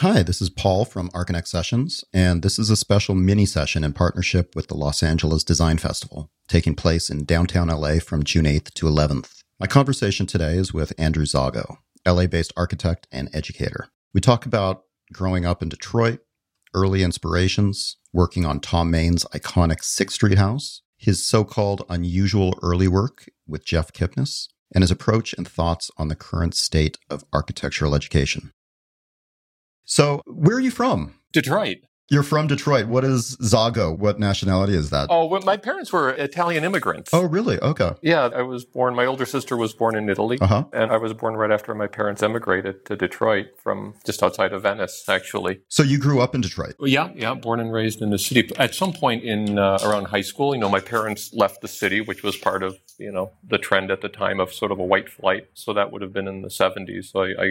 Hi, this is Paul from Archinect Sessions, and this is a special mini session in partnership with the Los Angeles Design Festival, taking place in downtown LA from June 8th to 11th. My conversation today is with Andrew Zago, LA based architect and educator. We talk about growing up in Detroit, early inspirations, working on Thom Mayne's iconic Sixth Street house, his so called unusual early work with Jeff Kipnis, and his approach and thoughts on the current state of architectural education. So, where are you from? Detroit. You're from Detroit. What is Zago? What nationality is that? Oh, well, my parents were Italian immigrants. Oh, really? Okay. Yeah, I was born, my older sister was born in Italy. Uh-huh. And I was born right after my parents emigrated to Detroit from just outside of Venice, actually. So you grew up in Detroit? Yeah, yeah, born and raised in the city. At some point in uh, around high school, you know, my parents left the city, which was part of, you know, the trend at the time of sort of a white flight. So that would have been in the 70s. So I, I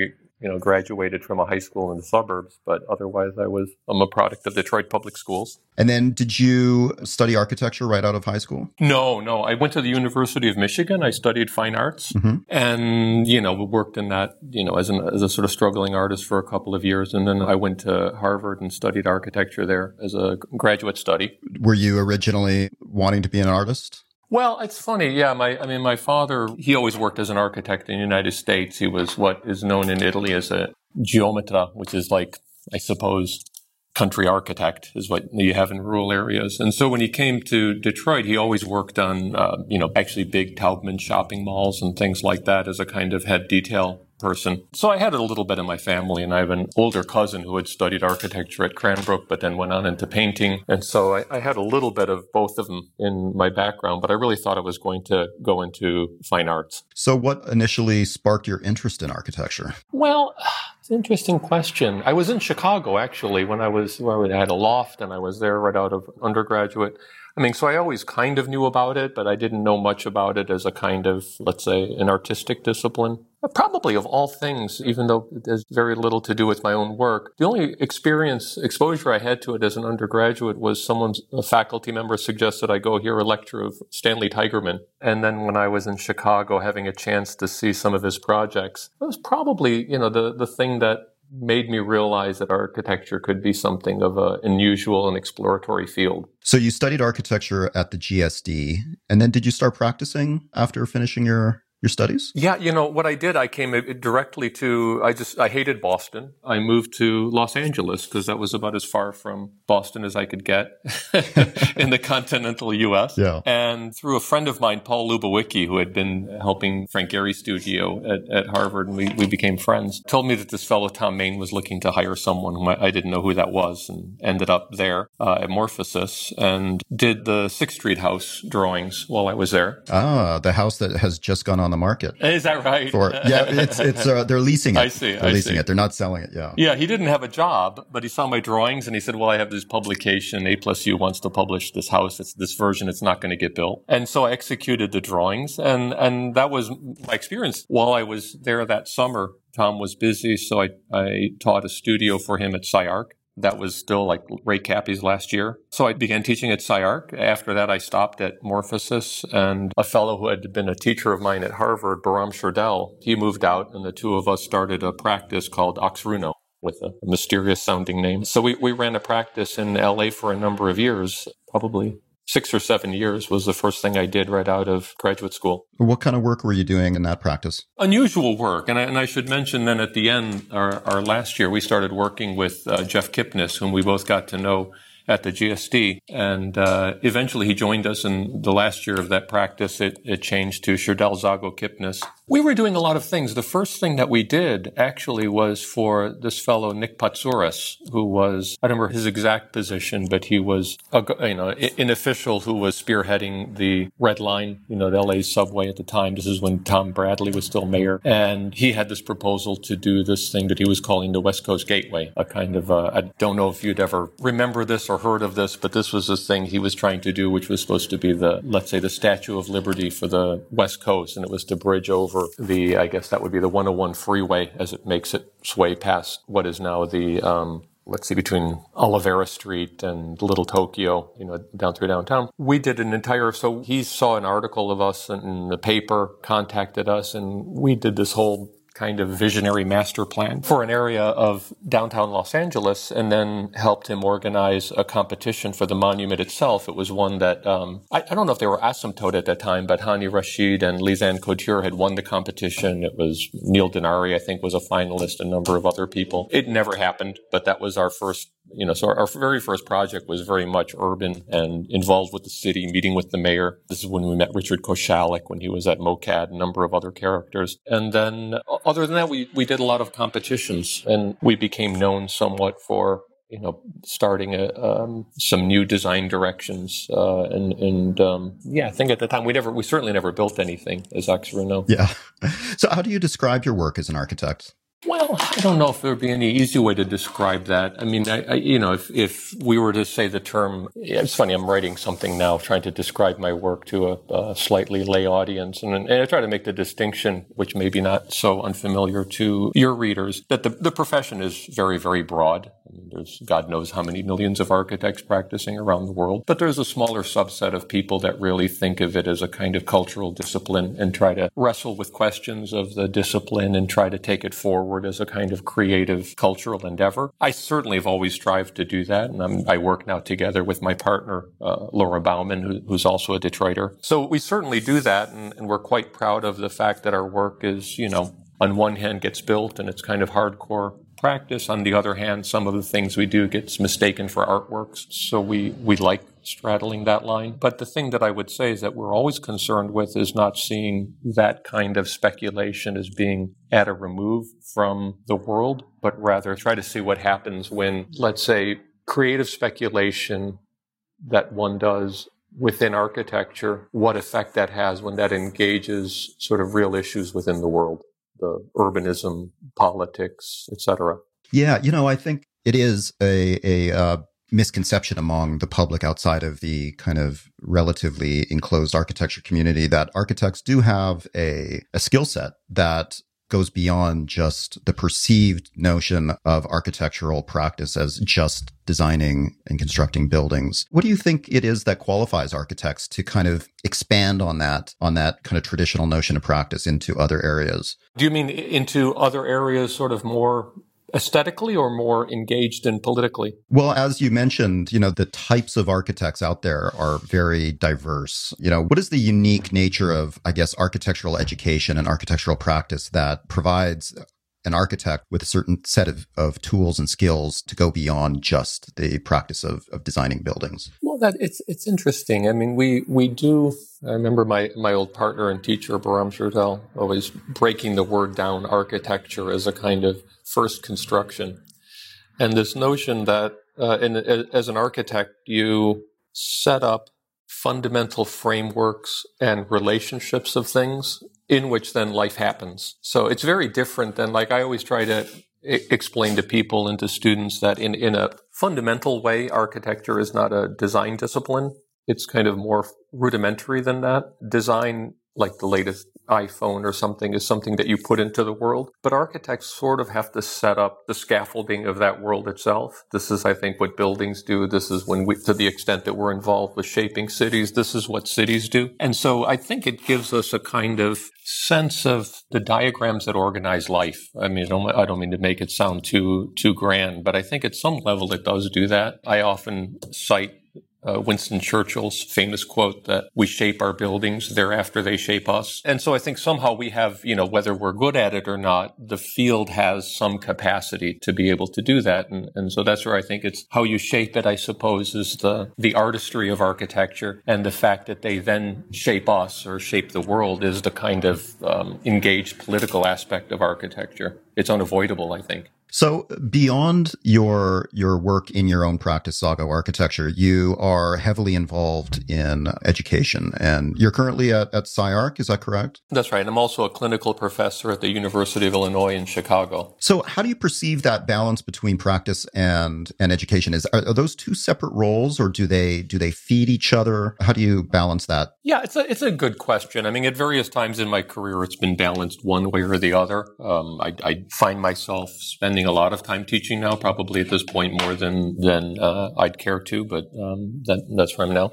you know, graduated from a high school in the suburbs, but otherwise I was I'm a product of Detroit public schools. And then did you study architecture right out of high school? No, no. I went to the University of Michigan. I studied fine arts Mm-hmm. and, you know, worked in that, you know, as, an, as a sort of struggling artist for a couple of years. And then I went to Harvard and studied architecture there as a graduate study. Were you originally wanting to be an artist? Well, it's funny. Yeah, my I mean, my father he always worked as an architect in the United States. He was what is known in Italy as a geometra, which is like I suppose country architect is what you have in rural areas. And so when he came to Detroit, he always worked on uh, you know actually big Taubman shopping malls and things like that as a kind of head detail person. So I had a little bit in my family, and I have an older cousin who had studied architecture at Cranbrook, but then went on into painting. And so I, I, had a little bit of both of them in my background, but I really thought I was going to go into fine arts. So, what initially sparked your interest in architecture? Well, it's an interesting question. I was in Chicago actually when I was where I had a loft, and I was there right out of undergraduate. I mean, so I always kind of knew about it, but I didn't know much about it as a kind of, let's say, an artistic discipline. Probably of all things, even though has very little to do with my own work, the only experience, exposure I had to it as an undergraduate was someone's, a faculty member suggested I go hear a lecture of Stanley Tigerman. And then when I was in Chicago having a chance to see some of his projects, it was probably, you know, the, the thing that made me realize that architecture could be something of an unusual and exploratory field. So you studied architecture at the GSD, and then did you start practicing after finishing your your studies? Yeah, you know what I did. I came directly to. I just I hated Boston. I moved to Los Angeles because that was about as far from Boston as I could get in the continental U.S. Yeah. And through a friend of mine, Paul Lubowicki, who had been helping Frank Gehry studio at, at Harvard, and we, we became friends, told me that this fellow Thom Mayne was looking to hire someone whom I, I didn't know who that was, and ended up there uh, at Morphosis and did the Sixth Street house drawings while I was there. Ah, the house that has just gone on the market. Is that right? For yeah, it's it's uh, they're leasing it. I see. They're I leasing see. it. They're not selling it. Yeah. Yeah, he didn't have a job, but he saw my drawings and he said, "Well, I have this publication. A plus U wants to publish this house. It's this version. It's not going to get built." And so I executed the drawings, and and that was my experience while I was there that summer. Thom was busy, so I, I taught a studio for him at SCI-Arc. That was still like Ray Kappe's last year. So I began teaching at SCI-Arc. After that, I stopped at Morphosis and a fellow who had been a teacher of mine at Harvard, Bahram Shirdel, he moved out and the two of us started a practice called Oxruno with a mysterious sounding name. So we, we ran a practice in LA for a number of years, probably six or seven years was the first thing I did right out of graduate school. What kind of work were you doing in that practice? Unusual work. And I, and I should mention then at the end, our, our last year, we started working with uh, Jeff Kipnis, whom we both got to know at the GSD. And uh, eventually he joined us in the last year of that practice. It, it changed to Shirdel Zago Kipnis. We were doing a lot of things. The first thing that we did actually was for this fellow, Nick Patsaouras, who was, I don't remember his exact position, but he was, a, you know, an official who was spearheading the Red Line, you know, the LA subway at the time. This is when Tom Bradley was still mayor. And he had this proposal to do this thing that he was calling the West Coast Gateway, a kind of, uh, I don't know if you'd ever remember this heard of this, but this was this thing he was trying to do, which was supposed to be the, let's say, the Statue of Liberty for the West Coast. And it was to bridge over the, I guess that would be the 101 freeway as it makes its way past what is now the, um, let's see, between Olvera Street and Little Tokyo, you know, down through downtown. We did an entire, so he saw an article of us in the paper, contacted us, and we did this whole kind of visionary master plan for an area of downtown Los Angeles and then helped him organize a competition for the monument itself. It was one that, um, I, I, don't know if they were asymptote at that time, but Hani Rashid and Lise Anne Couture had won the competition. It was Neil Denari, I think, was a finalist, a number of other people. It never happened, but that was our first you know, so our, our, very first project was very much urban and involved with the city, meeting with the mayor. This is when we met Richard Koshalek when he was at MOCAD, a number of other characters. And then other than that, we, we did a lot of competitions and we became known somewhat for you know, starting a, um, some new design directions, uh, and and um, yeah, I think at the time we never, we certainly never built anything as Oxford. Yeah. So, how do you describe your work as an architect? Well, I don't know if there would be any easy way to describe that. I mean, I, I, you know, if, if we were to say the term, it's funny, I'm writing something now trying to describe my work to a, a slightly lay audience. And, and, I try to make the distinction, which may be not so unfamiliar to your readers, that the, the profession is very, very broad. I mean, there's God knows how many millions of architects practicing around the world, but there's a smaller subset of people that really think of it as a kind of cultural discipline and try to wrestle with questions of the discipline and try to take it forward forward as a kind of creative cultural endeavor. I certainly have always strived to do that. And I'm, i work now together with my partner, uh, Laura Bouwman, who, who's also a Detroiter. So we certainly do that. And, and we're quite proud of the fact that our work is, you know, on one hand gets built and it's kind of hardcore practice. On the other hand, some of the things we do gets mistaken for artworks. So we, we like straddling that line. But the thing that I would say is that we're always concerned with is not seeing that kind of speculation as being at a remove from the world, but rather try to see what happens when, let's say, creative speculation that one does within architecture, what effect that has when that engages sort of real issues within the world the urbanism, politics, etc. Yeah, you know, I think it is a a uh, misconception among the public outside of the kind of relatively enclosed architecture community that architects do have a a skill set that goes beyond just the perceived notion of architectural practice as just designing and constructing buildings. What do you think it is that qualifies architects to kind of expand on that on that kind of traditional notion of practice into other areas? Do you mean into other areas sort of more aesthetically or more engaged in politically? Well, as you mentioned, you know, the types of architects out there are very diverse. You know, what is the unique nature of, I guess, architectural education and architectural practice that provides an architect with a certain set of, of tools and skills to go beyond just the practice of, of designing buildings? Well, that it's it's interesting. I mean, we we do. I remember my my old partner and teacher Bahram Shirdel always breaking the word down architecture as a kind of first construction, and this notion that uh, in, as an architect you set up fundamental frameworks and relationships of things in which then life happens. So it's very different than like I always try to I- explain to people and to students that in, in a fundamental way, architecture is not a design discipline. It's kind of more rudimentary than that. Design like the latest iPhone or something is something that you put into the world. But architects sort of have to set up the scaffolding of that world itself. This is, I think, what buildings do. This is when we, to the extent that we're involved with shaping cities, this is what cities do. And so I think it gives us a kind of sense of the diagrams that organize life. I mean, I don't mean to make it sound too, too grand, but I think at some level it does do that. I often cite uh, Winston Churchill's famous quote that we shape our buildings, thereafter they shape us. And so I think somehow we have, you know, whether we're good at it or not, the field has some capacity to be able to do that. And, and so that's where I think it's how you shape it, I suppose, is the, the artistry of architecture. And the fact that they then shape us or shape the world is the kind of um, engaged political aspect of architecture. It's unavoidable, I think. So beyond your your work in your own practice, Zago Architecture, you are heavily involved in education, and you're currently at, at SCI-Arc. Is that correct? That's right. I'm also a clinical professor at the University of Illinois in Chicago. So, how do you perceive that balance between practice and and education? Is are, are those two separate roles, or do they do they feed each other? How do you balance that? Yeah, it's a it's a good question. I mean, at various times in my career, it's been balanced one way or the other. Um, I, I find myself spending spending a lot of time teaching now, probably at this point more than than uh, I'd care to, but um, that, that's where I'm now.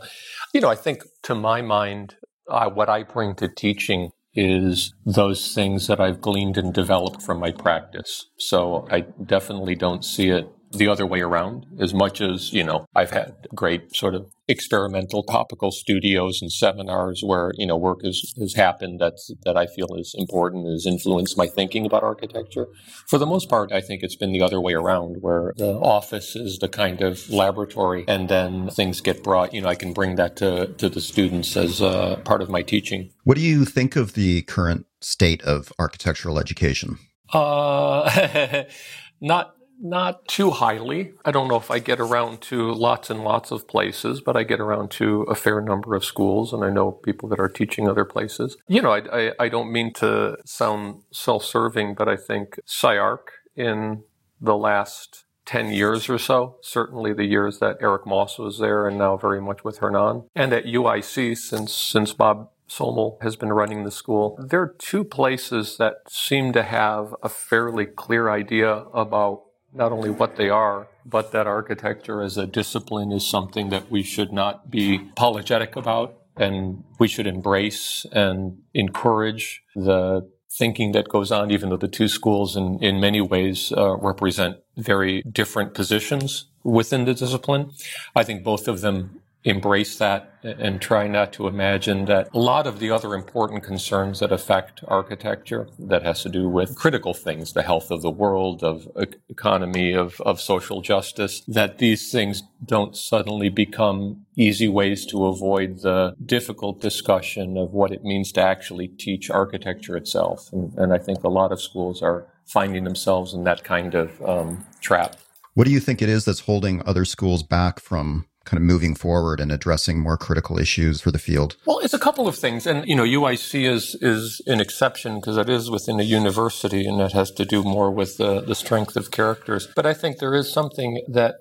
You know, I think to my mind, uh, what I bring to teaching is those things that I've gleaned and developed from my practice. So I definitely don't see it the other way around as much as, you know, I've had great sort of experimental topical studios and seminars where, you know, work has, has happened that's, that I feel is important, has influenced my thinking about architecture. For the most part, I think it's been the other way around where the office is the kind of laboratory and then things get brought, you know, I can bring that to, to the students as uh, part of my teaching. What do you think of the current state of architectural education? Uh, not not too highly. I don't know if I get around to lots and lots of places, but I get around to a fair number of schools, and I know people that are teaching other places. You know, I, I, I don't mean to sound self serving, but I think SCI-Arc in the last 10 years or so, certainly the years that Eric Moss was there and now very much with Hernan, and at UIC since, since Bob Somol has been running the school. There are two places that seem to have a fairly clear idea about not only what they are, but that architecture as a discipline is something that we should not be apologetic about and we should embrace and encourage the thinking that goes on, even though the two schools in, in many ways uh, represent very different positions within the discipline. I think both of them embrace that and try not to imagine that a lot of the other important concerns that affect architecture that has to do with critical things, the health of the world, of economy, of, of social justice, that these things don't suddenly become easy ways to avoid the difficult discussion of what it means to actually teach architecture itself. And, and I think a lot of schools are finding themselves in that kind of um, trap. What do you think it is that's holding other schools back from kind of moving forward and addressing more critical issues for the field? Well, it's a couple of things. And, you know, UIC is, is an exception because it is within a university and that has to do more with the, the strength of characters. But I think there is something that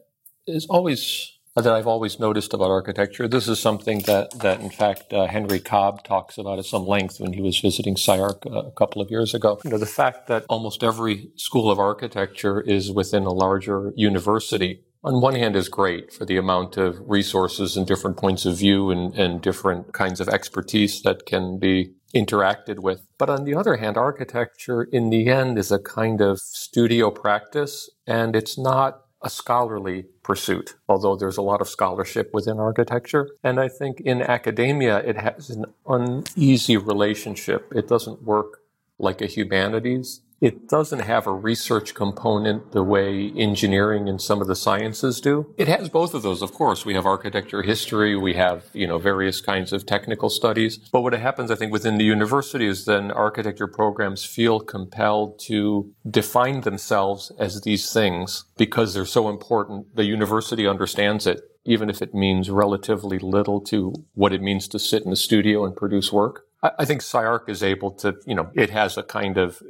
is always that I've always noticed about architecture. This is something that, that in fact, uh, Henry Cobb talks about at some length when he was visiting SCI-Arc uh, a couple of years ago. You know, the fact that almost every school of architecture is within a larger university on one hand is great for the amount of resources and different points of view and, and different kinds of expertise that can be interacted with. But on the other hand, architecture in the end is a kind of studio practice and it's not a scholarly pursuit, although there's a lot of scholarship within architecture. And I think in academia, it has an uneasy relationship. It doesn't work like a humanities it doesn't have a research component the way engineering and some of the sciences do. It has both of those, of course. We have architecture history, we have, you know, various kinds of technical studies. But what happens, I think, within the university is then architecture programs feel compelled to define themselves as these things because they're so important. The university understands it even if it means relatively little to what it means to sit in a studio and produce work. I think SCI-Arc is able to, you know, it has a kind of,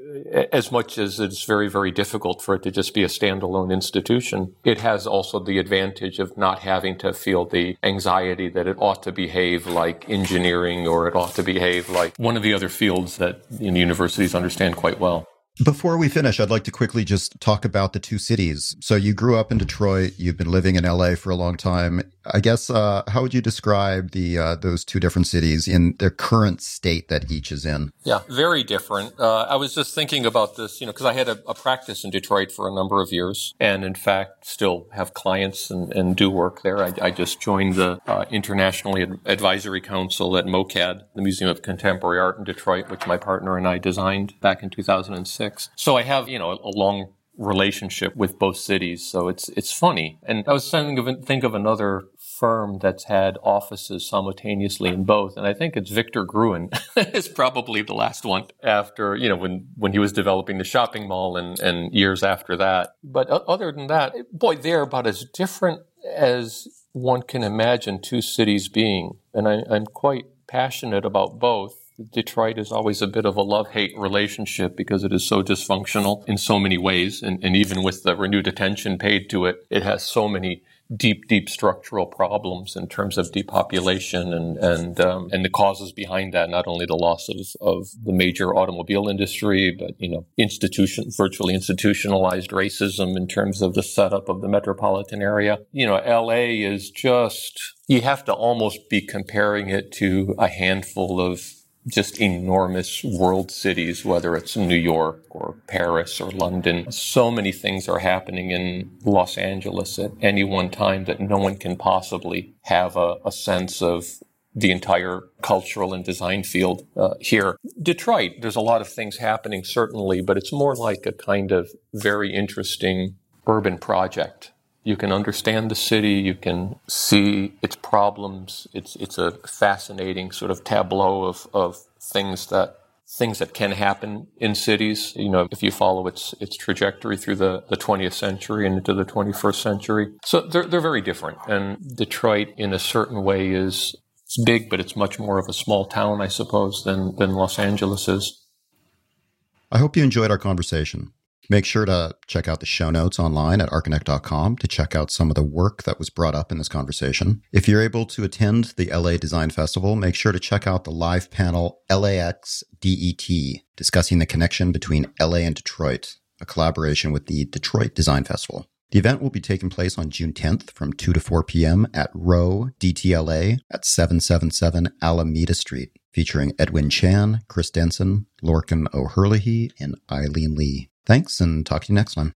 as much as it's very, very difficult for it to just be a standalone institution, it has also the advantage of not having to feel the anxiety that it ought to behave like engineering or it ought to behave like one of the other fields that know, universities understand quite well. Before we finish, I'd like to quickly just talk about the two cities. So you grew up in Detroit, you've been living in LA for a long time. I guess uh, how would you describe the uh, those two different cities in their current state that each is in? Yeah, very different. Uh, I was just thinking about this, you know, because I had a, a, practice in Detroit for a number of years, and in fact, still have clients and, and do work there. I, I just joined the uh, International Advisory Council at MOCAD, the Museum of Contemporary Art in Detroit, which my partner and I designed back in 2006. So I have, you know, a long relationship with both cities. So it's it's funny. And I was thinking of think of another firm that's had offices simultaneously in both. And I think it's Victor Gruen is probably the last one after, you know, when, when he was developing the shopping mall and, and years after that. But other than that, boy, they're about as different as one can imagine two cities being. And I, I'm quite passionate about both. Detroit is always a bit of a love hate relationship because it is so dysfunctional in so many ways. And, and even with the renewed attention paid to it, it has so many deep, deep structural problems in terms of depopulation and and um, and the causes behind that. Not only the loss of of the major automobile industry, but you know, institution virtually institutionalized racism in terms of the setup of the metropolitan area. You know, L.A. is just you have to almost be comparing it to a handful of just enormous world cities, whether it's New York or Paris or London. So many things are happening in Los Angeles at any one time that no one can possibly have a, a sense of the entire cultural and design field uh, here. Detroit, there's a lot of things happening, certainly, but it's more like a kind of very interesting urban project. You can understand the city, you can see its problems. It's, it's a fascinating sort of tableau of, of things that things that can happen in cities. You know, if you follow its its trajectory through the, the 20th century and into the 21st century. So they're, they're very different. And Detroit, in a certain way, is it's big, but it's much more of a small town, I suppose, than, than Los Angeles is. I hope you enjoyed our conversation. Make sure to check out the show notes online at archinect.com to check out some of the work that was brought up in this conversation. If you're able to attend the LA Design Festival, make sure to check out the live panel LAX DET discussing the connection between LA and Detroit, a collaboration with the Detroit Design Festival. The event will be taking place on June 10th from 2 to 4 p.m. at Row DTLA at 777 Alameda Street, featuring Edwin Chan, Chris Denson, Lorcan O'Herlihy, and Eileen Lee. Thanks, and talk to you next time.